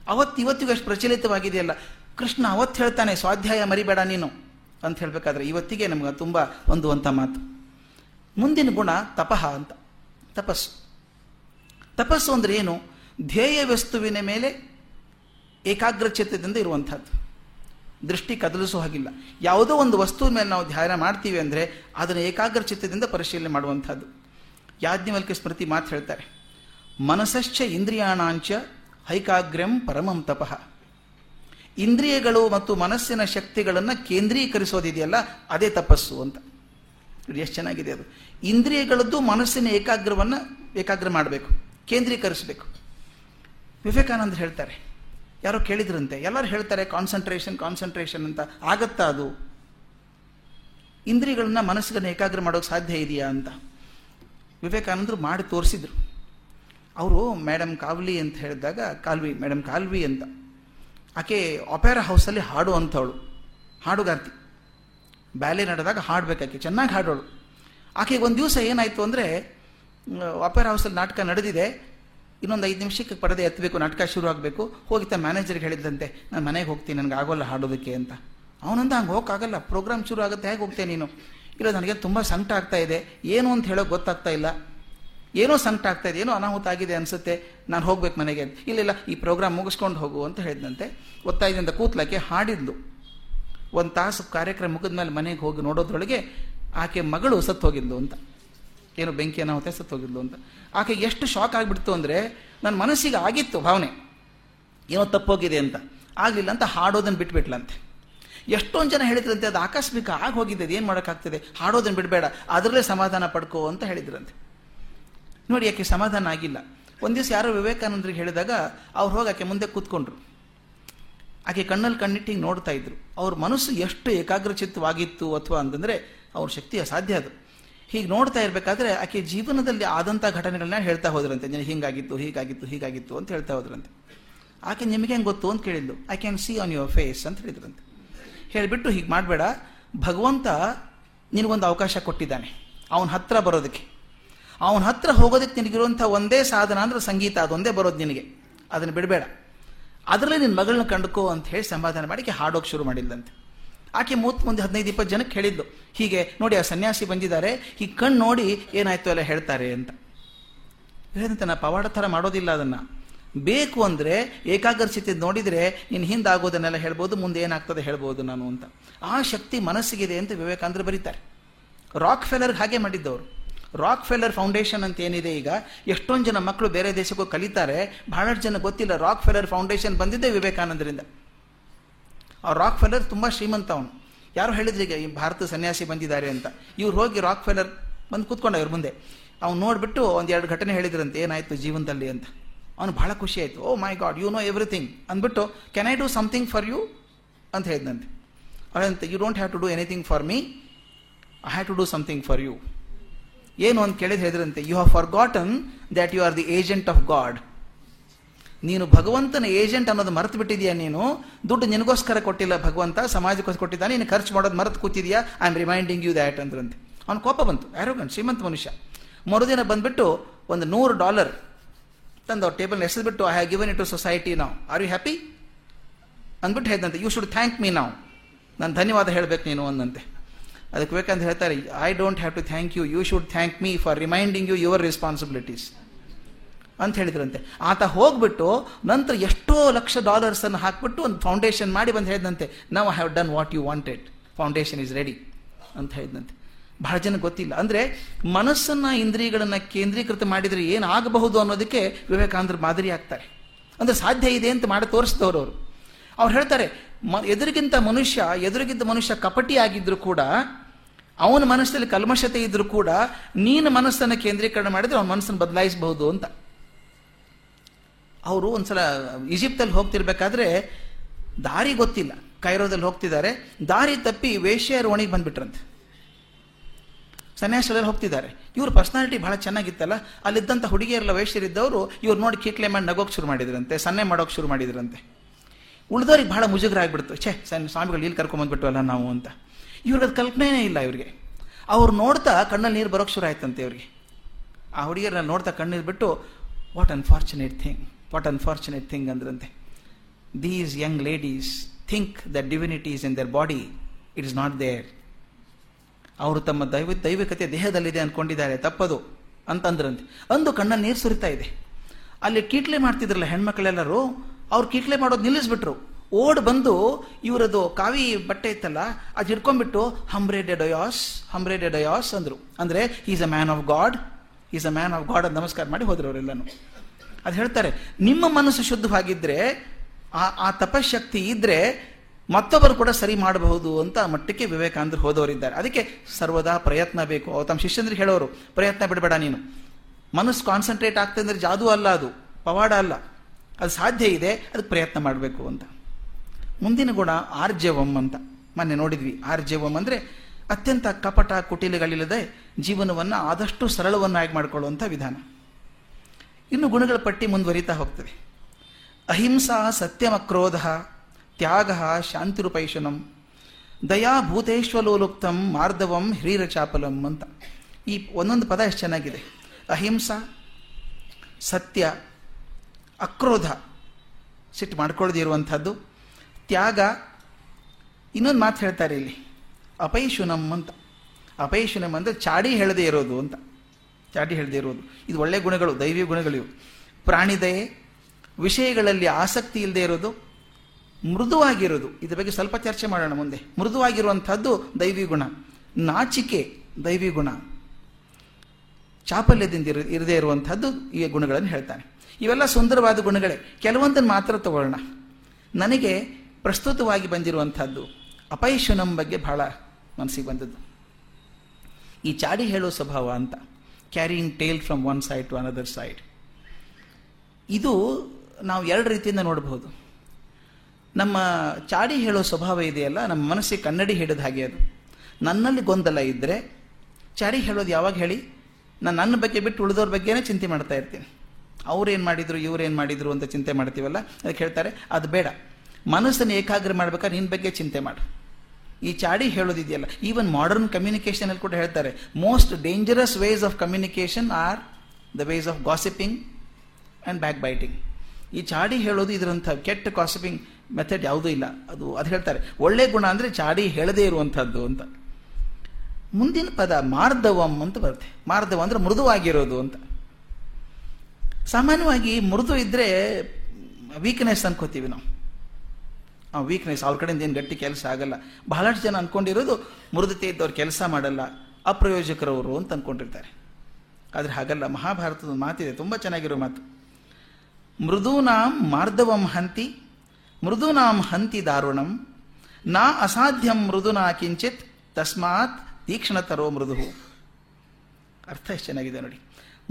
ಅವತ್ತು ಇವತ್ತಿಗೂ ಎಷ್ಟು ಪ್ರಚಲಿತವಾಗಿದೆಯಲ್ಲ. ಕೃಷ್ಣ ಅವತ್ತು ಹೇಳ್ತಾನೆ, ಸ್ವಾಧ್ಯಾಯ ಮರಿಬೇಡ ನೀನು. ಅಂತ ಹೇಳಬೇಕಾದ್ರೆ ಇವತ್ತಿಗೆ ನಮ್ಗೆ ತುಂಬ ಹೊಂದುವಂಥ ಮಾತು. ಮುಂದಿನ ಗುಣ ತಪಃ ಅಂತ. ತಪಸ್ಸು. ತಪಸ್ಸು ಅಂದರೆ ಏನು? ಧ್ಯೇಯ ವಸ್ತುವಿನ ಮೇಲೆ ಏಕಾಗ್ರಚಿತ್ತದಿಂದ ಇರುವಂಥದ್ದು. ದೃಷ್ಟಿ ಕದಲಿಸೋ ಹಾಗಿಲ್ಲ. ಯಾವುದೋ ಒಂದು ವಸ್ತುವಿನ ಮೇಲೆ ನಾವು ಧ್ಯಾನ ಮಾಡ್ತೀವಿ ಅಂದರೆ ಅದನ್ನು ಏಕಾಗ್ರಚಿತ್ತದಿಂದ ಪರಿಶೀಲನೆ ಮಾಡುವಂಥದ್ದು. ಯಾಜ್ಞವಲ್ಕ್ಯ ಸ್ಮೃತಿ ಮಾತು ಹೇಳ್ತಾರೆ. ಮನಸಶ್ಚ ಇಂದ್ರಿಯಾಣಾಂಚ ಹೈಕಾಗ್ರ್ಯಂ ಪರಮಂ ತಪಃ. ಇಂದ್ರಿಯಗಳು ಮತ್ತು ಮನಸ್ಸಿನ ಶಕ್ತಿಗಳನ್ನು ಕೇಂದ್ರೀಕರಿಸೋದಿದೆಯಲ್ಲ, ಅದೇ ತಪಸ್ಸು ಅಂತ. ಎಷ್ಟು ಚೆನ್ನಾಗಿದೆ ಅದು. ಇಂದ್ರಿಯಗಳದ್ದು ಮನಸ್ಸಿನ ಏಕಾಗ್ರವನ್ನು ಏಕಾಗ್ರ ಮಾಡಬೇಕು, ಕೇಂದ್ರೀಕರಿಸಬೇಕು. ವಿವೇಕಾನಂದ ಹೇಳ್ತಾರೆ. ಯಾರೋ ಕೇಳಿದ್ರಂತೆ, ಎಲ್ಲರೂ ಹೇಳ್ತಾರೆ, ಕಾನ್ಸಂಟ್ರೇಷನ್ ಕಾನ್ಸಂಟ್ರೇಷನ್ ಅಂತ. ಆಗತ್ತಾ ಅದು? ಇಂದ್ರಿಯಗಳನ್ನ ಮನಸ್ಸಿಗೆ ಏಕಾಗ್ರ ಮಾಡೋಕೆ ಸಾಧ್ಯ ಇದೆಯಾ ಅಂತ. ವಿವೇಕಾನಂದರು ಮಾಡಿ ತೋರಿಸಿದ್ರು. ಅವರು ಮೇಡಮ್ ಕಾವ್ಲಿ ಅಂತ ಹೇಳಿದಾಗ, ಕಾಲ್ವಿ ಮೇಡಮ್ ಕಾಲ್ವಿ ಅಂತ. ಆಕೆ ಒಪೇರಾ ಹೌಸಲ್ಲಿ ಹಾಡು ಅಂಥವಳು ಹಾಡುಗಾರ್ತಿ. ಬ್ಯಾಲೆ ನಡೆದಾಗ ಹಾಡಬೇಕಾಕೆ ಚೆನ್ನಾಗಿ ಹಾಡೋಳು. ಆಕೆಗೆ ಒಂದು ದಿವಸ ಏನಾಯಿತು ಅಂದರೆ ಒಪೇರಾ ಹೌಸಲ್ಲಿ ನಾಟಕ ನಡೆದಿದೆ. ಇನ್ನೊಂದು ಐದು ನಿಮಿಷಕ್ಕೆ ಪರದೆ ಎತ್ತಬೇಕು, ನಾಟಕ ಶುರು ಆಗಬೇಕು. ಹೋಗಿ ತ ಮ್ಯಾನೇಜರ್ಗೆ ಹೇಳಿದ್ದಂತೆ ನಾನು ಮನೆಗೆ ಹೋಗ್ತೀನಿ, ನನಗೆ ಆಗೋಲ್ಲ ಹಾಡೋದಕ್ಕೆ ಅಂತ. ಅವನಂದ ಹಂಗೆ ಹೋಗೋಕ್ಕಾಗಲ್ಲ ಪ್ರೋಗ್ರಾಮ್ ಶುರು ಆಗುತ್ತೆ, ಹೇಗೆ ಹೋಗ್ತೇನೆ ನೀನು? ಇಲ್ಲ, ನನಗೆ ತುಂಬ ಸಂಕಟ ಆಗ್ತಾ ಇದೆ. ಏನು ಅಂತ ಹೇಳೋಕೆ ಗೊತ್ತಾಗ್ತಾ ಇಲ್ಲ. ಏನೋ ಸಂಕಟ ಆಗ್ತಾ ಇದೆ, ಏನೋ ಅನಾಹುತ ಆಗಿದೆ ಅನಿಸುತ್ತೆ. ನಾನು ಹೋಗ್ಬೇಕು ಮನೆಗೆ ಇಲ್ಲ ಇಲ್ಲ, ಈ ಪ್ರೋಗ್ರಾಮ್ ಮುಗಿಸ್ಕೊಂಡು ಹೋಗು ಅಂತ ಹೇಳಿದಂತೆ ಒತ್ತಾಯದಿಂದ ಕೂತ್ಲಕ್ಕೆ ಹಾಡಿದ್ಲು. ಒಂದು ತಾಸು ಕಾರ್ಯಕ್ರಮ ಮುಗಿದ ಮೇಲೆ ಮನೆಗೆ ಹೋಗಿ ನೋಡೋದ್ರೊಳಗೆ ಆಕೆ ಮಗಳು ಸತ್ತು ಹೋಗಿದ್ಲು ಅಂತ. ಏನೋ ಬೆಂಕಿ ಅನಾಹುತ ಸತ್ತು ಹೋಗಿದ್ಲು ಅಂತ. ಆಕೆ ಎಷ್ಟು ಶಾಕ್ ಆಗಿಬಿಡ್ತು ಅಂದರೆ ನನ್ನ ಮನಸ್ಸಿಗೆ ಆಗಿತ್ತು ಭಾವನೆ. ಏನೋ ತಪ್ಪೋಗಿದೆ ಅಂತ. ಆಗಲಿಲ್ಲ ಅಂತ ಹಾಡೋದನ್ನು ಬಿಟ್ಬಿಟ್ಲಂತೆ. ಎಷ್ಟೊಂದು ಜನ ಹೇಳಿದ್ರಂತೆ, ಅದು ಆಕಸ್ಮಿಕ ಆಗಿ ಹೋಗಿದೆ ಅದು ಏನು ಮಾಡೋಕ್ಕಾಗ್ತದೆ ಹಾಡೋದನ್ನು ಬಿಡಬೇಡ, ಅದರಲ್ಲೇ ಸಮಾಧಾನ ಪಡ್ಕೋ ಅಂತ ಹೇಳಿದ್ರಂತೆ. ನೋಡಿ, ಯಾಕೆ ಸಮಾಧಾನ ಆಗಿಲ್ಲ. ಒಂದು ದಿವಸ ಯಾರೋ ವಿವೇಕಾನಂದರಿಗೆ ಹೇಳಿದಾಗ, ಅವ್ರು ಹೋಗಿ ಆಕೆ ಮುಂದೆ ಕೂತ್ಕೊಂಡ್ರು. ಆಕೆ ಕಣ್ಣಲ್ಲಿ ಕಣ್ಣಿಟ್ಟು ಹಿಂಗೆ ನೋಡ್ತಾ ಇದ್ರು. ಅವ್ರ ಮನಸ್ಸು ಎಷ್ಟು ಏಕಾಗ್ರಚಿತ್ತವಾಗಿತ್ತು ಅಥವಾ ಅಂತಂದರೆ, ಅವ್ರ ಶಕ್ತಿ ಅಸಾಧ್ಯ ಅದು. ಹೀಗೆ ನೋಡ್ತಾ ಇರಬೇಕಾದ್ರೆ, ಆಕೆ ಜೀವನದಲ್ಲಿ ಆದಂಥ ಘಟನೆಗಳನ್ನ ಹೇಳ್ತಾ ಹೋದ್ರಂತೆ. ಹಿಂಗಾಗಿತ್ತು, ಹೀಗಾಗಿತ್ತು ಹೀಗಾಗಿತ್ತು ಅಂತ ಹೇಳ್ತಾ ಹೋದ್ರಂತೆ. ಆಕೆ ನಿಮಗೆ ಹೆಂಗೆ ಗೊತ್ತು ಅಂತ ಕೇಳಿದ್ಲು. I can see on your face ಅಂತ ಹೇಳಿದ್ರಂತೆ. ಹೇಳಿಬಿಟ್ಟು ಹೀಗೆ ಮಾಡಬೇಡ. ಭಗವಂತ ನಿನಗೊಂದು ಅವಕಾಶ ಕೊಟ್ಟಿದ್ದಾನೆ. ಅವನ ಹತ್ರ ಬರೋದಕ್ಕೆ. ಅವನ ಹತ್ರ ಹೋಗೋದಕ್ಕೆ ನಿನಗಿರುವಂಥ ಒಂದೇ ಸಾಧನ ಅಂದ್ರೆ ಸಂಗೀತ, ಅದೊಂದೇ ಬರೋದು ನಿನಗೆ. ಅದನ್ನು ಬಿಡಬೇಡ. ಅದರಲ್ಲಿ ನಿನ್ನ ಮಗಳನ್ನ ಕಂಡುಕೋ ಅಂತ ಹೇಳಿ ಸಮಾಧಾನ ಮಾಡಿ ಹಾಡೋಕೆ ಶುರು ಮಾಡಿದ್ದಂತೆ ಆಕೆ ಮೂತ್ ಮುಂದೆ ಹದಿನೈದು ಇಪ್ಪತ್ತು ಜನಕ್ಕೆ ಹೇಳಿದ್ಲು. ಹೀಗೆ ನೋಡಿ ಆ ಸನ್ಯಾಸಿ ಬಂದಿದ್ದಾರೆ. ಈ ಕಣ್ಣು ನೋಡಿ ಏನಾಯ್ತು ಎಲ್ಲ ಹೇಳ್ತಾರೆ ಅಂತ. ಹೇಳಿದಂತೆ, ನಾ ಪವಾಡ ಥರ ಮಾಡೋದಿಲ್ಲ ಅದನ್ನ. ಬೇಕು ಅಂದರೆ ಏಕಾಗ್ರಚಿತ ನೋಡಿದರೆ ನೀನು ಹಿಂದೆ ಆಗೋದನ್ನೆಲ್ಲ ಹೇಳ್ಬೋದು, ಮುಂದೆ ಏನಾಗ್ತದೆ ಹೇಳ್ಬೋದು ನಾನು ಅಂತ. ಆ ಶಕ್ತಿ ಮನಸ್ಸಿಗಿದೆ ಅಂತ ವಿವೇಕಾನಂದರು ಬರೀತಾರೆ. ರಾಕ್ ಫೆಲರ್ಗೆ ಹಾಗೆ ಮಾಡಿದ್ದವರು. ರಾಕ್ ಫೆಲ್ಲರ್ ಫೌಂಡೇಶನ್ ಅಂತ ಏನಿದೆ ಈಗ, ಎಷ್ಟೊಂದು ಜನ ಮಕ್ಕಳು ಬೇರೆ ದೇಶಕ್ಕೂ ಕಲಿತಾರೆ, ಬಹಳಷ್ಟು ಜನ ಗೊತ್ತಿಲ್ಲ ರಾಕ್ ಫೆಲ್ಲರ್ ಫೌಂಡೇಶನ್ ಬಂದಿದ್ದೆ ವಿವೇಕಾನಂದರಿಂದ. ಆ ರಾಕ್ ಫೆಲ್ಲರ್ ತುಂಬ ಶ್ರೀಮಂತ ಅವನು. ಯಾರು ಹೇಳಿದ್ರು ಈಗ, ಈ ಭಾರತ ಸನ್ಯಾಸಿ ಬಂದಿದ್ದಾರೆ ಅಂತ. ಇವ್ರು ಹೋಗಿ ರಾಕ್ ಫೆಲ್ಲರ್ ಬಂದು ಕೂತ್ಕೊಂಡ ಇವ್ರ ಮುಂದೆ. ಅವ್ನು ನೋಡಿಬಿಟ್ಟು ಒಂದು ಎರಡು ಘಟನೆ ಹೇಳಿದ್ರಂತೆ, ಏನಾಯಿತು ಜೀವನದಲ್ಲಿ ಅಂತ. ಅವನು ಬಹಳ ಖುಷಿ ಆಯಿತು. ಓ my God you know everything ಅಂದ್ಬಿಟ್ಟು can I do something for you ಅಂತ ಹೇಳಿದಂತೆ ಅವಳಂತೆ you don't have to do anything for me I have to do something for you ಏನು? ಅಂತ ಕೇಳಿದ ಹೇಳಿದ್ರಂತೆ you have forgotten that you are the agent of God ನೀನು ಭಗವಂತನ agent ಅನ್ನೋದು ಮರೆತು ಬಿಟ್ಟಿದೆಯಾ ನೀನು? ದುಡ್ಡು ನಿನಗೋಸ್ಕರ ಕೊಟ್ಟಿಲ್ಲ ಭಗವಂತ, ಸಮಾಜಕ್ಕೋಸ್ಕರ ಕೊಟ್ಟಿದ್ದಾನೆ, ನೀನು ಖರ್ಚು ಮಾಡೋದು ಮರೆತು ಕೂತಿದ್ಯಾ I am reminding you that ಅಂದ್ರಂತೆ. ಅವ್ನ ಕೋಪ ಬಂತು. ಯಾರೋ ಶ್ರೀಮಂತ ಮನುಷ್ಯ. ಮರುದಿನ ಬಂದ್ಬಿಟ್ಟು ಒಂದು ನೂರು ಡಾಲರ್ ತಂದು ಅವ್ರ table ಎಸೆದ್ಬಿಟ್ಟು I have given it to society ನಾವು ಆರ್ ಯು ಹ್ಯಾಪಿ ಅಂದ್ಬಿಟ್ಟು ಹೇಳಿದಂತೆ ಯು ಶುಡ್ ಥ್ಯಾಂಕ್ ಮೀ ನಾವು ನಾನು ಧನ್ಯವಾದ ಹೇಳಬೇಕು ನೀನು, ಅಂದಂತೆ. ಅದಕ್ಕೆ ಬೇಕಂತ ಹೇಳ್ತಾರೆ I don't have to thank you you should thank me for reminding you your responsibilities ಅಂತ ಹೇಳಿದ್ರಂತೆ. ಆತ ಹೋಗ್ಬಿಟ್ಟು ನಂತರ ಎಷ್ಟೋ ಲಕ್ಷ ಡಾಲರ್ಸ್ ಅನ್ನು ಹಾಕ್ಬಿಟ್ಟು ಒಂದು ಫೌಂಡೇಶನ್ ಮಾಡಿ ಬಂದು ಹೇಳಿದಂತೆ ನಾವು have done what you wanted foundation is ready ಅಂತ ಹೇಳಿದಂತೆ ಬಹಳ ಜನ ಗೊತ್ತಿಲ್ಲ. ಅಂದ್ರೆ ಮನಸ್ಸನ್ನು ಇಂದ್ರಿಯಗಳನ್ನ ಕೇಂದ್ರೀಕೃತ ಮಾಡಿದ್ರೆ ಏನಾಗಬಹುದು ಅನ್ನೋದಕ್ಕೆ ವಿವೇಕಾನಂದರು ಮಾದರಿ ಆಗ್ತಾರೆ. ಅಂದ್ರೆ ಸಾಧ್ಯ ಇದೆ ಅಂತ ಮಾಡಿ ತೋರಿಸಿದವರು ಅವರು. ಅವ್ರು ಹೇಳ್ತಾರೆ, ಮ, ಎದುರಿಗಿಂತ ಮನುಷ್ಯ ಎದುರಿಗಿಂತ ಮನುಷ್ಯ ಕಪಟಿ ಆಗಿದ್ದರೂ ಕೂಡ, ಅವನ ಮನಸ್ಸಲ್ಲಿ ಕಲ್ಮಶತೆ ಇದ್ದರೂ ಕೂಡ, ನೀನು ಮನಸ್ಸನ್ನು ಕೇಂದ್ರೀಕರಣ ಮಾಡಿದ್ರೆ ಅವನ ಮನಸ್ಸನ್ನು ಬದಲಾಯಿಸಬಹುದು ಅಂತ. ಅವರು ಒಂದ್ಸಲ ಈಜಿಪ್ತಲ್ಲಿ ಹೋಗ್ತಿರ್ಬೇಕಾದ್ರೆ ದಾರಿ ಗೊತ್ತಿಲ್ಲ. ಕೈರೋದಲ್ಲಿ ಹೋಗ್ತಿದ್ದಾರೆ. ದಾರಿ ತಪ್ಪಿ ವೇಶ್ಯ ಓಣಿಗೆ ಬಂದ್ಬಿಟ್ರಂತೆ. ಸನ್ಯಾಸರಲ್ಲಿ ಹೋಗ್ತಿದ್ದಾರೆ. ಇವ್ರ ಪರ್ಸನಾಲಿಟಿ ಭಾಳ ಚೆನ್ನಾಗಿತ್ತಲ್ಲ? ಅಲ್ಲಿದ್ದಂಥ ಹುಡುಗಿಯರೆಲ್ಲ ವಯಸ್ಸಿರಿದ್ದವರು ಇವ್ರು ನೋಡಿ ಕೀಟ್ಲೆ ಮಾಡಿ ನಗೋಕೆ ಶುರು ಮಾಡಿದ್ರಂತೆ, ಸನ್ನೆ ಮಾಡೋಕೆ ಶುರು ಮಾಡಿದ್ರಂತೆ. ಉಳಿದವ್ರಿಗೆ ಭಾಳ ಮುಜುಗರ ಆಗಿಬಿಡ್ತು ಛೇ, ಸನ್, ಸ್ವಾಮಿಗಳು ಇಲ್ಲಿ ಕರ್ಕೊಂಬಂದ್ಬಿಟ್ವಲ್ಲ ನಾವು ಅಂತ. ಇವ್ರದ್ದು ಕಲ್ಪನೆನೇ ಇಲ್ಲ ಇವ್ರಿಗೆ. ಅವ್ರು ನೋಡ್ತಾ ಕಣ್ಣಲ್ಲಿ ನೀರು ಬರೋಕ್ಕೆ ಶುರು ಆಯ್ತಂತೆ ಇವ್ರಿಗೆ. ಆ ಹುಡುಗಿಯರನ್ನ ನೋಡ್ತಾ ಕಣ್ಣೀರು ಬಿಟ್ಟು what unfortunate thing what unfortunate thing ಅಂದ್ರಂತೆ. These young ladies think the divinities in their body it is not there ಅವರು ತಮ್ಮ ದೈವ ದೈವಿಕತೆ ದೇಹದಲ್ಲಿದೆ ಅಂದ್ಕೊಂಡಿದ್ದಾರೆ. ತಪ್ಪದು ಅಂತಂದ್ರಂತೆ. ಅಂದು ಕಣ್ಣ ನೀರು ಸುರಿತಾ ಇದೆ. ಅಲ್ಲಿ ಕೀಟ್ಲೆ ಮಾಡ್ತಿದ್ರಲ್ಲ ಹೆಣ್ಮಕ್ಳೆಲ್ಲರೂ, ಅವ್ರು ಕೀಟ್ಲೆ ಮಾಡೋದು ನಿಲ್ಲಿಸ್ಬಿಟ್ರು. ಓಡ್ ಬಂದು ಇವರದು ಕಾವಿ ಬಟ್ಟೆ ಇತ್ತಲ್ಲ, ಅದು ಹಿಡ್ಕೊಂಡ್ಬಿಟ್ಟು ಹಂಬ್ರೆ ಡೆ ಡಯಾಸ್ ಹಂಬ್ರೆ ಡೆ ಡಯಾಸ್ ಅಂದ್ರು. ಅಂದ್ರೆ is a man of God is a man of God ಅಂತ ನಮಸ್ಕಾರ ಮಾಡಿ ಹೋದ್ರು ಅವರೆಲ್ಲನು. ಅದು ಹೇಳ್ತಾರೆ, ನಿಮ್ಮ ಮನಸ್ಸು ಶುದ್ಧವಾಗಿದ್ರೆ, ಆ ಆ ತಪಶಕ್ತಿ ಇದ್ರೆ ಮತ್ತೊಬ್ಬರು ಕೂಡ ಸರಿ ಮಾಡಬಹುದು ಅಂತ ಮಟ್ಟಕ್ಕೆ ವಿವೇಕಾನಂದರು ಹೋದವರಿದ್ದಾರೆ. ಅದಕ್ಕೆ ಸರ್ವದಾ ಪ್ರಯತ್ನ ಬೇಕು. ಅವ್ರು ತಮ್ಮ ಶಿಷ್ಯಂದ್ರಿಗೆ ಹೇಳೋರು, ಪ್ರಯತ್ನ ಬಿಡಬೇಡ ನೀನು. ಮನಸ್ಸು ಕಾನ್ಸಂಟ್ರೇಟ್ ಆಗ್ತದೆ ಅಂದರೆ ಜಾದು ಅಲ್ಲ ಅದು, ಪವಾಡ ಅಲ್ಲ. ಅದು ಸಾಧ್ಯ ಇದೆ, ಅದಕ್ಕೆ ಪ್ರಯತ್ನ ಮಾಡಬೇಕು ಅಂತ. ಮುಂದಿನ ಗುಣ ಆರ್ಜವಂ ಅಂತ. ಮೊನ್ನೆ ನೋಡಿದ್ವಿ, ಆರ್ಜವಂ ಅಂದರೆ ಅತ್ಯಂತ ಕಪಟ ಕುಟಿಲಗಳಿಲ್ಲದೆ ಜೀವನವನ್ನು ಆದಷ್ಟು ಸರಳವನ್ನಾಗಿ ಮಾಡಿಕೊಳ್ಳುವಂಥ ವಿಧಾನ. ಇನ್ನು ಗುಣಗಳ ಪಟ್ಟಿ ಮುಂದುವರಿತಾ ಹೋಗ್ತದೆ. ಅಹಿಂಸಾ ಸತ್ಯಮಕ್ರೋಧ ತ್ಯಾಗ ಶಾಂತಿರುಪೈಶನಂ, ದಯಾ ಭೂತೇಶ್ವಲೋಲುಕ್ತಂ ಮಾರ್ಧವಂ ಹ್ರೀರಚಾಪಲಂ ಅಂತ. ಈ ಒಂದೊಂದು ಪದ ಎಷ್ಟು ಚೆನ್ನಾಗಿದೆ. ಅಹಿಂಸಾ, ಸತ್ಯ, ಅಕ್ರೋಧ ಸಿಟ್ಟು ಮಾಡ್ಕೊಳ್ಳದೇ ಇರುವಂಥದ್ದು. ತ್ಯಾಗ, ಇನ್ನೊಂದು ಮಾತು ಹೇಳ್ತಾರೆ ಇಲ್ಲಿ, ಅಪೈಶುನಂ ಅಂತ. ಅಪೈಶುನಂ ಅಂದರೆ ಚಾಡಿ ಹೇಳದೇ ಇರೋದು ಅಂತ. ಚಾಡಿ ಹೇಳದೇ ಇರೋದು. ಇದು ಒಳ್ಳೆ ಗುಣಗಳು ದೈವಿ ಗುಣಗಳಿವು. ಪ್ರಾಣಿದಯೆ, ವಿಷಯಗಳಲ್ಲಿ ಆಸಕ್ತಿ ಇಲ್ಲದೆ ಇರೋದು. ಮೃದುವಾಗಿರೋದು ಇದ್ರ ಬಗ್ಗೆ ಸ್ವಲ್ಪ ಚರ್ಚೆ ಮಾಡೋಣ ಮುಂದೆ. ಮೃದುವಾಗಿರುವಂಥದ್ದು ದೈವಿ ಗುಣ. ನಾಚಿಕೆ ದೈವಿ ಗುಣ. ಚಾಪಲ್ಯದಿಂದ ಇರ, ಇರದೇ ಇರುವಂಥದ್ದು ಈ ಗುಣಗಳನ್ನು ಹೇಳ್ತಾನೆ. ಇವೆಲ್ಲ ಸುಂದರವಾದ ಗುಣಗಳೇ. ಕೆಲವೊಂದನ್ನು ಮಾತ್ರ ತಗೊಳ್ಳೋಣ. ನನಗೆ ಪ್ರಸ್ತುತವಾಗಿ ಬಂದಿರುವಂಥದ್ದು ಅಪೈಶುನಂ ಬಗ್ಗೆ ಬಹಳ ಮನಸ್ಸಿಗೆ ಬಂದದ್ದು. ಈ ಚಾಡಿ ಹೇಳೋ ಸ್ವಭಾವ ಅಂತ. Carrying tale from one side to another side ಇದು ನಾವು ಎರಡು ರೀತಿಯಿಂದ ನೋಡಬಹುದು. ನಮ್ಮ ಚಾಡಿ ಹೇಳೋ ಸ್ವಭಾವ ಇದೆಯಲ್ಲ, ನಮ್ಮ ಮನಸ್ಸಿಗೆ ಕನ್ನಡಿ ಹಿಡಿದ ಹಾಗೆ ಅದು. ನನ್ನಲ್ಲಿ ಗೊಂದಲ ಇದ್ದರೆ ಚಾಡಿ ಹೇಳೋದು ಯಾವಾಗ ಹೇಳಿ? ನಾನು ನನ್ನ ಬಗ್ಗೆ ಬಿಟ್ಟು ಉಳಿದವ್ರ ಬಗ್ಗೆನೇ ಚಿಂತೆ ಮಾಡ್ತಾ ಇರ್ತೀನಿ. ಅವ್ರೇನು ಮಾಡಿದರು, ಇವ್ರೇನು ಮಾಡಿದರು ಅಂತ ಚಿಂತೆ ಮಾಡ್ತೀವಲ್ಲ? ಅದಕ್ಕೆ ಹೇಳ್ತಾರೆ, ಅದು ಬೇಡ. ಮನಸ್ಸನ್ನು ಏಕಾಗ್ರ ಮಾಡ್ಬೇಕಾದ್ರೆ ನಿನ್ನ ಬಗ್ಗೆ ಚಿಂತೆ ಮಾಡು. ಈ ಚಾಡಿ ಹೇಳೋದಿದೆಯಲ್ಲ ಈವನ್ ಮಾಡರ್ನ್ ಕಮ್ಯುನಿಕೇಷನಲ್ಲಿ ಕೂಡ ಹೇಳ್ತಾರೆ most dangerous ways of communication are the ways of gossiping and backbiting ಈ ಚಾಡಿ ಹೇಳೋದು ಇದರಂಥ ಕೆಟ್ಟ ಕಾಸಿಪಿಂಗ್ ಮೆಥಡ್ ಯಾವುದೂ ಇಲ್ಲ. ಅದು ಅದು ಹೇಳ್ತಾರೆ, ಒಳ್ಳೆ ಗುಣ ಅಂದರೆ ಚಾಡಿ ಹೇಳದೇ ಇರುವಂಥದ್ದು ಅಂತ. ಮುಂದಿನ ಪದ ಮಾರ್ಧವಂ ಅಂತ ಬರುತ್ತೆ. ಮಾರ್ಧವ ಅಂದ್ರೆ ಮೃದುವಾಗಿರೋದು ಅಂತ. ಸಾಮಾನ್ಯವಾಗಿ ಮೃದು ಇದ್ದರೆ ವೀಕ್ನೆಸ್ ಅನ್ಕೋತೀವಿ ನಾವು. ಆ ವೀಕ್ನೆಸ್ ಅವ್ರ ಕಡೆಯಿಂದ ಏನು ಗಟ್ಟಿ ಕೆಲಸ ಆಗಲ್ಲ. ಬಹಳಷ್ಟು ಜನ ಅಂದ್ಕೊಂಡಿರೋದು ಮೃದುತೆ ಇದ್ದವ್ರು ಕೆಲಸ ಮಾಡಲ್ಲ, ಅಪ್ರಯೋಜಕರವರು ಅಂತ ಅಂದ್ಕೊಂಡಿರ್ತಾರೆ ಆದರೆ ಹಾಗಲ್ಲ, ಮಹಾಭಾರತದ ಮಾತಿದೆ, ತುಂಬ ಚೆನ್ನಾಗಿರೋ ಮಾತು. ಮೃದೂನಾಂ ಮಾರ್ಧವಂ ಹಂತಿ ಮೃದೂನಾಂ ಹಂತಿ ದಾರುಣಂ. ನಾ ಅಸಾಧ್ಯಂ ಮೃದುನಾ ಕಿಂಚಿತ್, ತಸ್ಮಾತ್ ತೀಕ್ಷ್ಣತರೋ ಮೃದು ಅರ್ಥ ಎಷ್ಟು ಚೆನ್ನಾಗಿದೆ ನೋಡಿ.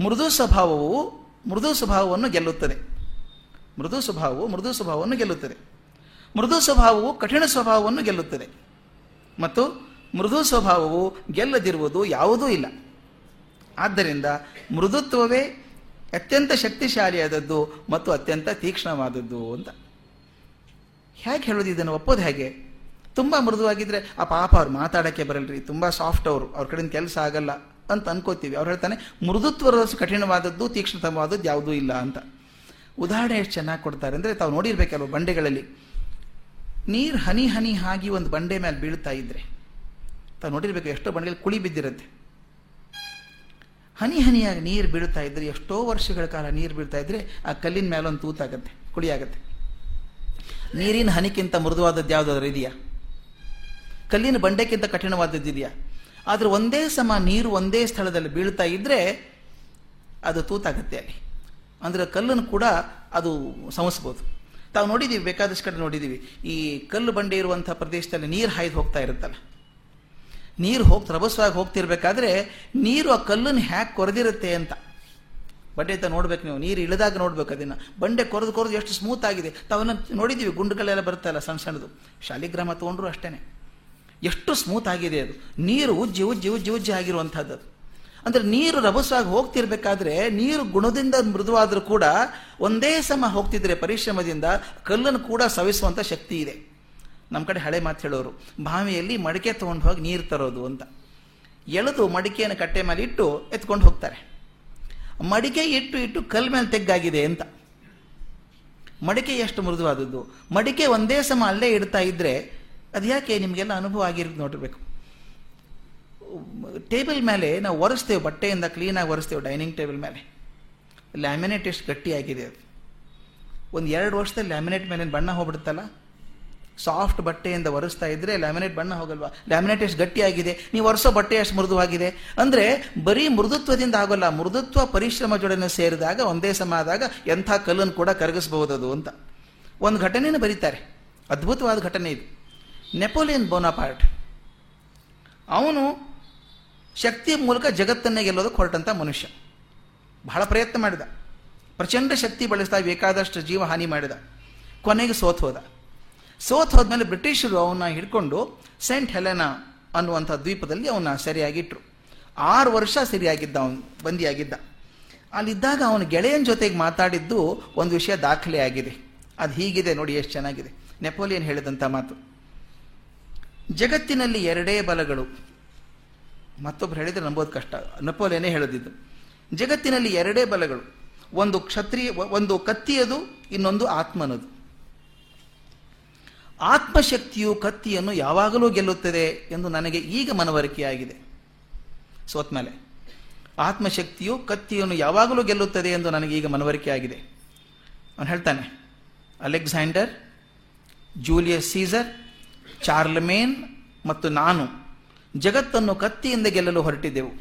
ಮೃದು ಸ್ವಭಾವವು ಮೃದು ಸ್ವಭಾವವನ್ನು ಗೆಲ್ಲುತ್ತದೆ. ಮೃದು ಸ್ವಭಾವವು ಮೃದು ಸ್ವಭಾವವನ್ನು ಗೆಲ್ಲುತ್ತದೆ. ಮೃದು ಸ್ವಭಾವವು ಕಠಿಣ ಸ್ವಭಾವವನ್ನು ಗೆಲ್ಲುತ್ತದೆ. ಮತ್ತು ಮೃದು ಸ್ವಭಾವವು ಗೆಲ್ಲದಿರುವುದು ಯಾವುದೂ ಇಲ್ಲ. ಆದ್ದರಿಂದ ಮೃದುತ್ವವೇ ಅತ್ಯಂತ ಶಕ್ತಿಶಾಲಿಯಾದದ್ದು ಮತ್ತು ಅತ್ಯಂತ ತೀಕ್ಷ್ಣವಾದದ್ದು ಅಂತ. ಹೇಗೆ ಹೇಳೋದು ಇದನ್ನು ಒಪ್ಪೋದು ಹೇಗೆ? ತುಂಬ ಮೃದುವಾಗಿದ್ದರೆ ಆ ಪಾಪ ಅವ್ರು ಮಾತಾಡೋಕ್ಕೆ ಬರಲ್ರಿ, ತುಂಬ ಸಾಫ್ಟ್ ಅವರು, ಅವ್ರ ಕಡೆಯಿಂದ ಕೆಲಸ ಆಗಲ್ಲ ಅಂತ ಅನ್ಕೋತೀವಿ. ಅವ್ರು ಹೇಳ್ತಾನೆ ಮೃದುತ್ವದ ಕಠಿಣವಾದದ್ದು, ತೀಕ್ಷ್ಣತಮವಾದದ್ದು ಯಾವುದೂ ಇಲ್ಲ ಅಂತ. ಉದಾಹರಣೆ ಎಷ್ಟು ಚೆನ್ನಾಗಿ ಕೊಡ್ತಾರೆ ಅಂದರೆ, ತಾವು ನೋಡಿರ್ಬೇಕಲ್ವ ಬಂಡೆಗಳಲ್ಲಿ. ನೀರು ಹನಿ ಹನಿ ಆಗಿ ಒಂದು ಬಂಡೆ ಮೇಲೆ ಬೀಳ್ತಾ ಇದ್ರೆ, ತಾವು ನೋಡಿರ್ಬೇಕು ಎಷ್ಟೋ ಬಂಡೆಗಳು ಕುಳಿ ಬಿದ್ದಿರುತ್ತೆ. ಹನಿ ಹನಿಯಾಗಿ ನೀರು ಬೀಳ್ತಾ ಇದ್ರೆ, ಎಷ್ಟೋ ವರ್ಷಗಳ ಕಾಲ ನೀರು ಬೀಳ್ತಾ ಇದ್ರೆ, ಆ ಕಲ್ಲಿನ ಮೇಲೆ ಒಂದು ತೂತಾಗತ್ತೆ ಕುಳಿ ಆಗತ್ತೆ. ನೀರಿನ ಹನಿಕ್ಕಿಂತ ಮೃದುವಾದದ್ದು ಯಾವುದಾದ್ರೂ ಇದೆಯಾ? ಕಲ್ಲಿನ ಬಂಡೆಕ್ಕಿಂತ ಕಠಿಣವಾದದ್ದು ಇದೆಯಾ? ಆದರೆ ಒಂದೇ ಸಮ ನೀರು ಒಂದೇ ಸ್ಥಳದಲ್ಲಿ ಬೀಳ್ತಾ ಇದ್ದರೆ ಅದು ತೂತಾಗತ್ತೆ ಅಲ್ಲಿ. ಅಂದ್ರೆ ಕಲ್ಲನ್ನು ಕೂಡ ಅದು ಸಮಸ್ಬೋದು. ತಾವು ನೋಡಿದ್ದೀವಿ, ಬೇಕಾದಷ್ಟು ಕಡೆ ನೋಡಿದ್ದೀವಿ. ಈ ಕಲ್ಲು ಬಂಡೆ ಇರುವಂಥ ಪ್ರದೇಶದಲ್ಲಿ ನೀರು ಹಾಯ್ದು ಹೋಗ್ತಾ ಇರುತ್ತಲ್ಲ. ನೀರು ಹೋಗಿ ರಭಸವಾಗಿ ಹೋಗ್ತಿರ್ಬೇಕಾದ್ರೆ ನೀರು ಆ ಕಲ್ಲನ್ನು ಹ್ಯಾಕ್ ಕೊರೆದಿರುತ್ತೆ ಅಂತ. ಬಂಡೆ ಅಂತ ನೋಡ್ಬೇಕು ನೀವು, ನೀರು ಇಳಿದಾಗ ನೋಡ್ಬೇಕು ಅದನ್ನ. ಬಂಡೆ ಕೊರೆದು ಕೊರೆದು ಎಷ್ಟು ಸ್ಮೂತ್ ಆಗಿದೆ. ತಾವನ್ನ ನೋಡಿದ್ದೀವಿ ಗುಂಡುಗಳೆಲ್ಲ ಬರುತ್ತಲ್ಲ ಸಣ್ಣ ಸಣ್ಣದು. ಶಾಲಿಗ್ರಾಮ ತಗೊಂಡ್ರು ಅಷ್ಟೇನೆ. ಎಷ್ಟು ಸ್ಮೂತ್ ಆಗಿದೆ ಅದು. ನೀರು ಉಜ್ಜಿ ಉಜ್ಜಿ ಉಜ್ಜಿ ಉಜ್ಜಿ ಆಗಿರುವಂಥದ್ದು ಅದು. ಅಂದ್ರೆ ನೀರು ರಭಸವಾಗಿ ಹೋಗ್ತಿರ್ಬೇಕಾದ್ರೆ, ನೀರು ಗುಣದಿಂದ ಮೃದುವಾದರೂ ಕೂಡ ಒಂದೇ ಸಮ ಹೋಗ್ತಿದ್ರೆ ಪರಿಶ್ರಮದಿಂದ ಕಲ್ಲನ್ನು ಕೂಡ ಸವಿಸುವಂಥ ಶಕ್ತಿ ಇದೆ. ನಮ್ಮ ಕಡೆ ಹಳೆ ಮಾತು ಹೇಳೋರು, ಬಾವಿಯಲ್ಲಿ ಮಡಿಕೆ ತಗೊಂಡು ಹೋಗಿ ನೀರು ತರೋದು ಅಂತ. ಎಳೆದು ಮಡಿಕೆಯನ್ನು ಕಟ್ಟೆ ಮೇಲೆ ಇಟ್ಟು ಎತ್ಕೊಂಡು ಹೋಗ್ತಾರೆ. ಮಡಿಕೆ ಇಟ್ಟು ಇಟ್ಟು ಕಲ್ ಮೇಲೆ ತೆಗ್ಗಾಗಿದೆ ಅಂತ. ಮಡಿಕೆ ಎಷ್ಟು ಮೃದುವಾದದ್ದು? ಮಡಿಕೆ ಒಂದೇ ಸಮ ಅಲ್ಲೇ ಇಡ್ತಾ ಇದ್ರೆ ಅದು ಯಾಕೆ ನಿಮಗೆಲ್ಲ ಅನುಭವ ಆಗಿರೋದು ನೋಡಿರ್ಬೇಕು. ಟೇಬಲ್ ಮೇಲೆ ನಾವು ಒರೆಸ್ತೇವೆ, ಬಟ್ಟೆಯಿಂದ ಕ್ಲೀನಾಗಿ ಒರೆಸ್ತೇವೆ, ಡೈನಿಂಗ್ ಟೇಬಲ್ ಮೇಲೆ. ಲ್ಯಾಮಿನೇಟ್ ಎಷ್ಟು ಗಟ್ಟಿಯಾಗಿದೆ ಅದು. ಒಂದು ಎರಡು ವರ್ಷದಲ್ಲಿ ಲ್ಯಾಮಿನೇಟ್ ಮೇಲೆ ಬಣ್ಣ ಹೋಗ್ಬಿಡುತ್ತಲ್ಲ? ಸಾಫ್ಟ್ ಬಟ್ಟೆಯಿಂದ ಒರೆಸ್ತಾ ಇದ್ರೆ ಲ್ಯಾಮಿನೇಟ್ ಬಣ್ಣ ಹೋಗಲ್ವಾ? ಲ್ಯಾಮಿನೇಟ್ ಎಷ್ಟು ಗಟ್ಟಿಯಾಗಿದೆ? ನೀವು ಒರೆಸೋ ಬಟ್ಟೆ ಎಷ್ಟು ಮೃದುವಾಗಿದೆ? ಅಂದ್ರೆ ಬರೀ ಮೃದುತ್ವದಿಂದ ಆಗೋಲ್ಲ, ಮೃದುತ್ವ ಪರಿಶ್ರಮ ಜೋಡಣೆ ಸೇರಿದಾಗ, ಒಂದೇ ಸಮ ಆದಾಗ ಎಂಥ ಕಲ್ಲನ್ನು ಕೂಡ ಕರಗಿಸಬಹುದು ಅದು ಅಂತ. ಒಂದು ಘಟನೆಯನ್ನು ಬರೀತಾರೆ. ಅದ್ಭುತವಾದ ಘಟನೆ ಇದು. Napoleon Bonaparte. ಅವನು ಶಕ್ತಿಯ ಮೂಲಕ ಜಗತ್ತನ್ನೇ ಗೆಲ್ಲೋದಕ್ಕೆ ಹೊರಟಂಥ ಮನುಷ್ಯ. ಬಹಳ ಪ್ರಯತ್ನ ಮಾಡಿದ. ಪ್ರಚಂಡ ಶಕ್ತಿ ಬಳಸ್ತಾ ಬೇಕಾದಷ್ಟು ಜೀವ ಹಾನಿ ಮಾಡಿದ. ಕೊನೆಗೆ ಸೋತ್ ಸೋತ್ ಹೋದ್ಮೇಲೆ ಬ್ರಿಟಿಷರು ಅವನ್ನ ಹಿಡ್ಕೊಂಡು ಸೆಂಟ್ ಹೆಲೆನಾ ಅನ್ನುವಂಥ ದ್ವೀಪದಲ್ಲಿ ಅವನ್ನ ಸರಿಯಾಗಿಟ್ರು. ಆರು ವರ್ಷ ಸರಿಯಾಗಿದ್ದ ಅವನು, ಬಂದಿಯಾಗಿದ್ದ. ಅಲ್ಲಿದ್ದಾಗ ಅವನ ಗೆಳೆಯನ ಜೊತೆಗೆ ಮಾತಾಡಿದ್ದು ಒಂದು ವಿಷಯ ದಾಖಲೆ ಆಗಿದೆ. ಅದು ಹೀಗಿದೆ ನೋಡಿ ಎಷ್ಟು ಚೆನ್ನಾಗಿದೆ. ನೆಪೋಲಿಯನ್ ಹೇಳಿದಂಥ ಮಾತು. ಜಗತ್ತಿನಲ್ಲಿ ಎರಡೇ ಬಲಗಳು. ಮತ್ತೊಬ್ರು ಹೇಳಿದ್ರೆ ನಂಬೋದು ಕಷ್ಟ. ನೆಪೋಲಿಯನೇ ಹೇಳದಿದ್ದು. ಜಗತ್ತಿನಲ್ಲಿ ಎರಡೇ ಬಲಗಳು. ಒಂದು ಕ್ಷತ್ರಿಯ, ಒಂದು ಕತ್ತಿಯದು, ಇನ್ನೊಂದು ಆತ್ಮನದು. ಆತ್ಮಶಕ್ತಿಯು ಕತ್ತಿಯನ್ನು ಯಾವಾಗಲೂ ಗೆಲ್ಲುತ್ತದೆ ಎಂದು ನನಗೆ ಈಗ ಮನವರಿಕೆಯಾಗಿದೆ. ಸೋತ್ಮೇಲೆ ಆತ್ಮಶಕ್ತಿಯು ಕತ್ತಿಯನ್ನು ಯಾವಾಗಲೂ ಗೆಲ್ಲುತ್ತದೆ ಎಂದು ನನಗೆ ಈಗ ಮನವರಿಕೆಯಾಗಿದೆ. ಅವನು ಹೇಳ್ತಾನೆ, ಅಲೆಕ್ಸಾಂಡರ್, ಜೂಲಿಯಸ್ ಸೀಸರ್, ಚಾರ್ಲಮೇನ್ ಮತ್ತು ನಾನು ಜಗತ್ತನ್ನು ಕತ್ತಿಯಿಂದ ಗೆಲ್ಲಲು ಹೊರಟಿದ್ದೆವು.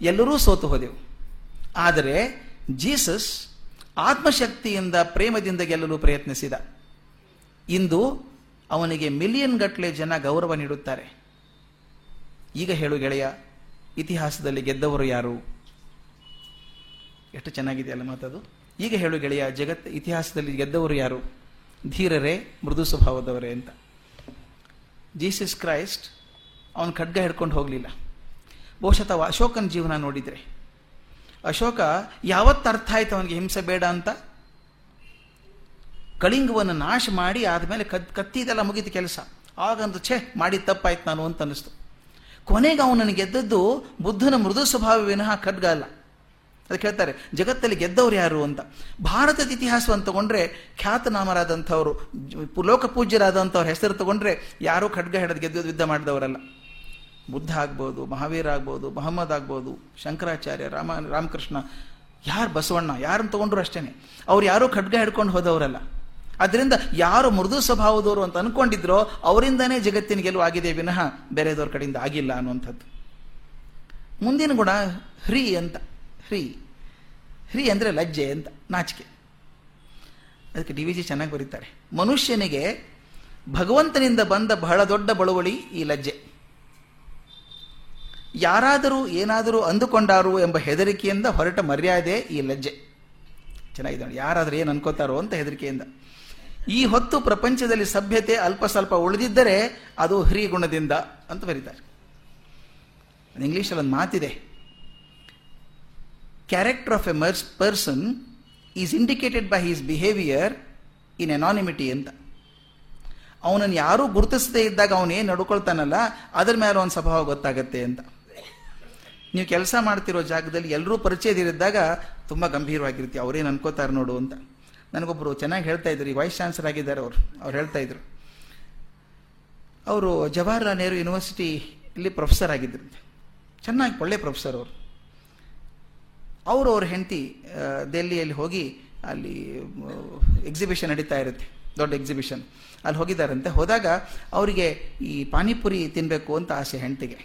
ಎಲ್ಲರೂ ಸೋತು ಹೋದೆವು. ಆದರೆ ಜೀಸಸ್ ಆತ್ಮಶಕ್ತಿಯಿಂದ ಪ್ರೇಮದಿಂದ ಗೆಲ್ಲಲು ಪ್ರಯತ್ನಿಸಿದ. ಇಂದು ಅವನಿಗೆ ಮಿಲಿಯನ್ ಗಟ್ಟಲೆ ಜನ ಗೌರವ ನೀಡುತ್ತಾರೆ. ಈಗ ಹೇಳು ಗೆಳೆಯ, ಇತಿಹಾಸದಲ್ಲಿ ಗೆದ್ದವರು ಯಾರು? ಎಷ್ಟು ಚೆನ್ನಾಗಿದೆಯಲ್ಲ ಮಾತದು. ಈಗ ಹೇಳು ಗೆಳೆಯ, ಜಗತ್ ಇತಿಹಾಸದಲ್ಲಿ ಗೆದ್ದವರು ಯಾರು? ಧೀರರೇ, ಮೃದು ಸ್ವಭಾವದವರೇ ಅಂತ. ಜೀಸಸ್ ಕ್ರೈಸ್ಟ್ ಅವನು ಖಡ್ಗ ಹಿಡ್ಕೊಂಡು ಹೋಗಲಿಲ್ಲ. ಬಹುಶಃ ತಾವು ಅಶೋಕನ ಜೀವನ ನೋಡಿದರೆ. ಅಶೋಕ ಯಾವತ್ತು ಅರ್ಥ ಆಯ್ತು ಅವನಿಗೆ ಹಿಂಸೆ ಬೇಡ ಅಂತ? ಕಳಿಂಗವನ್ನು ನಾಶ ಮಾಡಿ ಆದಮೇಲೆ ಕತ್ ಕತ್ತಿದೆಲ್ಲ ಮುಗಿದ ಕೆಲಸ. ಆಗಂದು ಛೇ ಮಾಡಿ ತಪ್ಪಾಯ್ತು ನಾನು ಅಂತ ಅನ್ನಿಸ್ತು. ಕೊನೆಗೆ ಅವನನ್ನು ಗೆದ್ದದ್ದು ಬುದ್ಧನ ಮೃದು ಸ್ವಭಾವ ವಿನಃ ಖಡ್ಗ ಅಲ್ಲ ಅದಕ್ಕೆ ಹೇಳ್ತಾರೆ, ಜಗತ್ತಲ್ಲಿ ಗೆದ್ದವ್ರು ಯಾರು ಅಂತ. ಭಾರತದ ಇತಿಹಾಸವನ್ನು ತಗೊಂಡ್ರೆ ಖ್ಯಾತನಾಮರಾದಂಥವ್ರು ಲೋಕಪೂಜ್ಯರಾದಂಥವ್ರ ಹೆಸರು ತಗೊಂಡ್ರೆ ಯಾರೂ ಖಡ್ಗ ಹಿಡಿದು ಗೆದ್ದು ಯುದ್ಧ ಮಾಡಿದವರಲ್ಲ. ಬುದ್ಧ ಆಗ್ಬೋದು, ಮಹಾವೀರ ಆಗ್ಬೋದು, ಮೊಹಮ್ಮದ್ ಆಗ್ಬೋದು, ಶಂಕರಾಚಾರ್ಯ, ರಾಮ ರಾಮಕೃಷ್ಣ, ಯಾರು ಬಸವಣ್ಣ, ಯಾರನ್ನು ತಗೊಂಡ್ರು ಅಷ್ಟೇ ಅವ್ರು ಯಾರೂ ಖಡ್ಗ ಹಿಡ್ಕೊಂಡು ಹೋದವರಲ್ಲ. ಅದರಿಂದ ಯಾರು ಮೃದು ಸ್ವಭಾವದವರು ಅಂತ ಅನ್ಕೊಂಡಿದ್ರೋ ಅವರಿಂದನೇ ಜಗತ್ತಿನ ಗೆಲುವು ಆಗಿದೆ ವಿನಃ ಬೇರೆದವ್ರ ಕಡೆಯಿಂದ ಆಗಿಲ್ಲ ಅನ್ನುವಂಥದ್ದು. ಮುಂದಿನ ಗುಣ ಹ್ರೀ ಅಂತ. ಹ್ರೀ. ಹ್ರೀ ಅಂದರೆ ಲಜ್ಜೆ ಅಂತ, ನಾಚಿಕೆ. ಅದಕ್ಕೆ ಡಿ ವಿ ಜಿ ಚೆನ್ನಾಗಿ ಬರೀತಾರೆ. ಮನುಷ್ಯನಿಗೆ ಭಗವಂತನಿಂದ ಬಂದ ಬಹಳ ದೊಡ್ಡ ಬಳುವಳಿ ಈ ಲಜ್ಜೆ. ಯಾರಾದರೂ ಏನಾದರೂ ಅಂದುಕೊಂಡಾರು ಎಂಬ ಹೆದರಿಕೆಯಿಂದ ಹೊರಟ ಮರ್ಯಾದೆ ಈ ಲಜ್ಜೆ. ಚೆನ್ನಾಗಿದೆ ನೋಡಿ ಯಾರಾದರೂ ಏನು ಅನ್ಕೋತಾರೋ ಅಂತ ಹೆದರಿಕೆಯಿಂದ. ಈ ಹೊತ್ತು ಪ್ರಪಂಚದಲ್ಲಿ ಸಭ್ಯತೆ ಅಲ್ಪ ಸ್ವಲ್ಪ ಉಳಿದಿದ್ದರೆ ಅದು ಹರಿ ಗುಣದಿಂದ ಅಂತ ಬರೀತಾರೆ. ಇಂಗ್ಲೀಷಲ್ಲಿ ಒಂದು ಮಾತಿದೆ. Character of a MERS person is indicated by his behaviour in anonymity ಅಂತ. ಅವನನ್ನು ಯಾರೂ ಗುರುತಿಸದೇ ಇದ್ದಾಗ ಅವನೇನು ನಡ್ಕೊಳ್ತಾನಲ್ಲ, ಅದ್ರ ಮೇಲೆ ಒಂದು ಸ್ವಭಾವ ಗೊತ್ತಾಗತ್ತೆ ಅಂತ. ನೀವು ಕೆಲಸ ಮಾಡ್ತಿರೋ ಜಾಗದಲ್ಲಿ ಎಲ್ಲರೂ ಪರಿಚಯದಿರಿದ್ದಾಗ ತುಂಬ ಗಂಭೀರವಾಗಿರ್ತೀವಿ. ಅವ್ರೇನು ಅನ್ಕೋತಾರೆ ನೋಡು ಅಂತ. ನನಗೊಬ್ಬರು ಚೆನ್ನಾಗಿ ಹೇಳ್ತಾ ಇದ್ರು ವೈಸ್ ಚಾನ್ಸಲರ್ ಆಗಿದ್ದಾರೆ ಅವರು. ಅವ್ರು ಹೇಳ್ತಾ ಇದ್ರು. ಅವರು ಜವಾಹರ್ಲಾಲ್ ನೆಹರು ಯೂನಿವರ್ಸಿಟಿ ಇಲ್ಲಿ ಪ್ರೊಫೆಸರ್ ಆಗಿದ್ದರು ಚೆನ್ನಾಗಿ ಒಳ್ಳೆ ಪ್ರೊಫೆಸರ್ ಅವರು. ಅವರು ಅವ್ರ ಹೆಂಡತಿ ದೆಹಲಿಯಲ್ಲಿ ಹೋಗಿ ಅಲ್ಲಿ ಎಕ್ಸಿಬಿಷನ್ ನಡೀತಾ ಇರುತ್ತೆ, ದೊಡ್ಡ ಎಕ್ಸಿಬಿಷನ್ ಅಲ್ಲಿ ಹೋಗಿದ್ದಾರಂತೆ. ಹೋದಾಗ ಅವರಿಗೆ ಈ ಪಾನಿಪುರಿ ತಿನ್ನಬೇಕು ಅಂತ ಆಸೆ ಹೆಂಡತಿಗೆ.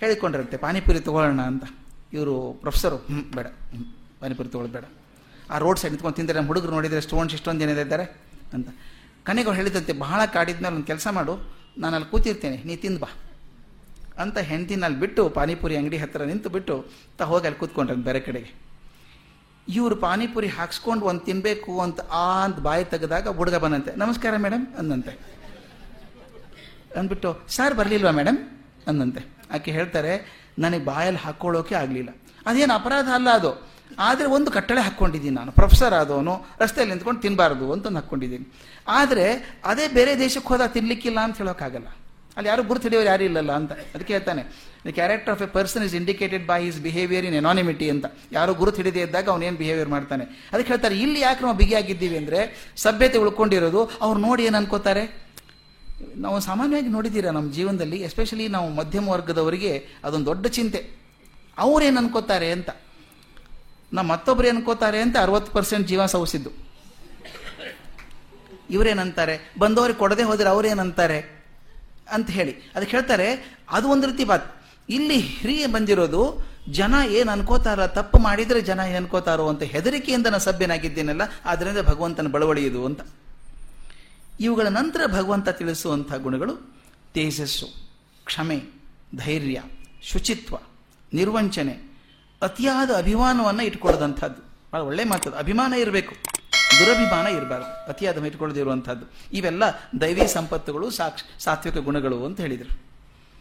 ಹೇಳಿಕೊಂಡಿರುತ್ತೆ ಪಾನಿಪುರಿ ತಗೊಳ್ಳೋಣ ಅಂತ. ಇವರು ಪ್ರೊಫೆಸರು. ಹ್ಞೂ ಬೇಡ. ಪಾನಿಪುರಿ ತಗೊಳ್ಳೋದು ಆ ರೋಡ್ ಸೈಡ್ ನಿಂತ್ಕೊಂಡು ತಿಂದರೆ ನಮ್ಮ ಹುಡುಗರು ನೋಡಿದರೆ ಸ್ಟೋನ್ಸ್ ಇಷ್ಟೊಂದು ಜನ ಇದ್ದಾರೆ ಅಂತ. ಕನೆಗೆ ಹೇಳಿದಂತೆ ಬಹಳ ಕಾಡಿದ್ಮೇಲೆ ಒಂದು ಕೆಲಸ ಮಾಡು. ನಾನು ಅಲ್ಲಿ ಕೂತಿರ್ತೇನೆ. ನೀ ತಿಂದು ಬಾ ಅಂತ ಹೆಂಡತಿನಲ್ಲಿ ಬಿಟ್ಟು ಪಾನಿಪುರಿ ಅಂಗಡಿ ಹತ್ತಿರ ನಿಂತು ಬಿಟ್ಟು ತ ಹೋಗಿ ಅಲ್ಲಿ ಕೂತ್ಕೊಂಡ್ರೆ ಬೇರೆ ಕಡೆಗೆ. ಇವರು ಪಾನಿಪುರಿ ಹಾಕ್ಸ್ಕೊಂಡು ಒಂದು ತಿನ್ನಬೇಕು ಅಂತ ಆ ಅಂತ ಬಾಯಿ ತೆಗೆದಾಗ ಹುಡುಗ ಬಂದಂತೆ. ನಮಸ್ಕಾರ ಮೇಡಮ್ ಅಂದಂತೆ. ಅಂದ್ಬಿಟ್ಟು, ಸರ್ ಬರಲಿಲ್ವಾ ಮೇಡಮ್ ಅಂದಂತೆ. ಆಕೆ ಹೇಳ್ತಾರೆ, ನನಗೆ ಬಾಯಲ್ಲಿ ಹಾಕ್ಕೊಳ್ಳೋಕೆ ಆಗಲಿಲ್ಲ. ಅದೇನು ಅಪರಾಧ ಅಲ್ಲ ಅದು. ಆದರೆ ಒಂದು ಕಟ್ಟಳೆ ಹಾಕ್ಕೊಂಡಿದ್ದೀನಿ ನಾನು. ಪ್ರೊಫೆಸರ್ ಆದವನು, ರಸ್ತೆಯಲ್ಲಿ ನಿಂತ್ಕೊಂಡು ತಿನ್ನಬಾರ್ದು ಅಂತ ಹಾಕ್ಕೊಂಡಿದ್ದೀನಿ ಆದರೆ ಅದೇ ಬೇರೆ ದೇಶಕ್ಕೆ ಹೋದಾಗ ತಿನ್ನಲಿಕ್ಕಿಲ್ಲ ಅಂತ ಹೇಳೋಕ್ಕಾಗಲ್ಲ. ಅಲ್ಲಿ ಯಾರು ಗುರುತು ಹಿಡಿಯೋರು ಯಾರು ಇಲ್ಲಲ್ಲ ಅಂತ. ಅದಕ್ಕೆ ಹೇಳ್ತಾನೆ the character of a person is indicated by his behaviour in anonymity ಅಂತ. ಯಾರು ಗುರುತು ಹಿಡಿದೇ ಇದ್ದಾಗ ಅವನೇನು ಬಿಹೇವಿಯರ್ ಮಾಡ್ತಾನೆ? ಅದಕ್ಕೆ ಹೇಳ್ತಾರೆ, ಇಲ್ಲಿ ಯಾಕೆ ನಾವು ಬಿಗಿಯಾಗಿದ್ದೀವಿ ಅಂದರೆ ಸಭ್ಯತೆ ಉಳ್ಕೊಂಡಿರೋದು, ಅವ್ರು ನೋಡಿ ಏನು ಅನ್ಕೋತಾರೆ? ನಾವು ಸಾಮಾನ್ಯವಾಗಿ ನೋಡಿದ್ದೀರಾ ನಮ್ಮ ಜೀವನದಲ್ಲಿ ಎಸ್ಪೆಷಲಿ ನಾವು ಮಧ್ಯಮ ವರ್ಗದವರಿಗೆ ಅದೊಂದು ದೊಡ್ಡ ಚಿಂತೆ. ಅವ್ರೇನು ಅನ್ಕೋತಾರೆ ಅಂತ. ನಮ್ಮ ಮತ್ತೊಬ್ರು ಅನ್ಕೋತಾರೆ ಅಂತ ಅರವತ್ತು ಪರ್ಸೆಂಟ್ ಜೀವ ಸವಿಸಿದ್ದು ಇವರೇನಂತಾರೆ? ಬಂದವ್ರಿಗೆ ಕೊಡದೆ ಹೋದ್ರೆ ಅವ್ರೇನಂತಾರೆ? ಅಂತ ಹೇಳಿ. ಅದಕ್ಕೆ ಹೇಳ್ತಾರೆ, ಅದು ಒಂದು ರೀತಿ ಬಾತ್. ಇಲ್ಲಿ ಹಿರಿಯ ಬಂದಿರೋದು, ಜನ ಏನು ಅನ್ಕೋತಾರ, ತಪ್ಪು ಮಾಡಿದ್ರೆ ಜನ ಏನು ಅನ್ಕೋತಾರೋ ಅಂತ ಹೆದರಿಕೆಯಿಂದ ನಾನು ಸಭ್ಯನಾಗಿದ್ದೇನಲ್ಲ ಆದ್ದರಿಂದ ಭಗವಂತನ ಬಳವಳಿಯುದು ಅಂತ. ಇವುಗಳ ನಂತರ ಭಗವಂತ ತಿಳಿಸುವಂಥ ಗುಣಗಳು ತೇಜಸ್ಸು, ಕ್ಷಮೆ, ಧೈರ್ಯ, ಶುಚಿತ್ವ, ನಿರ್ವಂಚನೆ ಅತಿಯಾದ ಅಭಿಮಾನವನ್ನು ಇಟ್ಕೊಳ್ಳೋದಂಥದ್ದು. ಭಾಳ ಒಳ್ಳೆ ಮಾತದು ಅಭಿಮಾನ ಇರಬೇಕು. ದುರಭಿಮಾನ ಇರಬಾರ್ದು. ಅತಿಯಾದ ಇಟ್ಕೊಳ್ಳದಿರುವಂಥದ್ದು ಇವೆಲ್ಲ ದೈವಿ ಸಂಪತ್ತುಗಳು, ಸಾಕ್ಷ, ಸಾತ್ವಿಕ ಗುಣಗಳು ಅಂತ ಹೇಳಿದರು.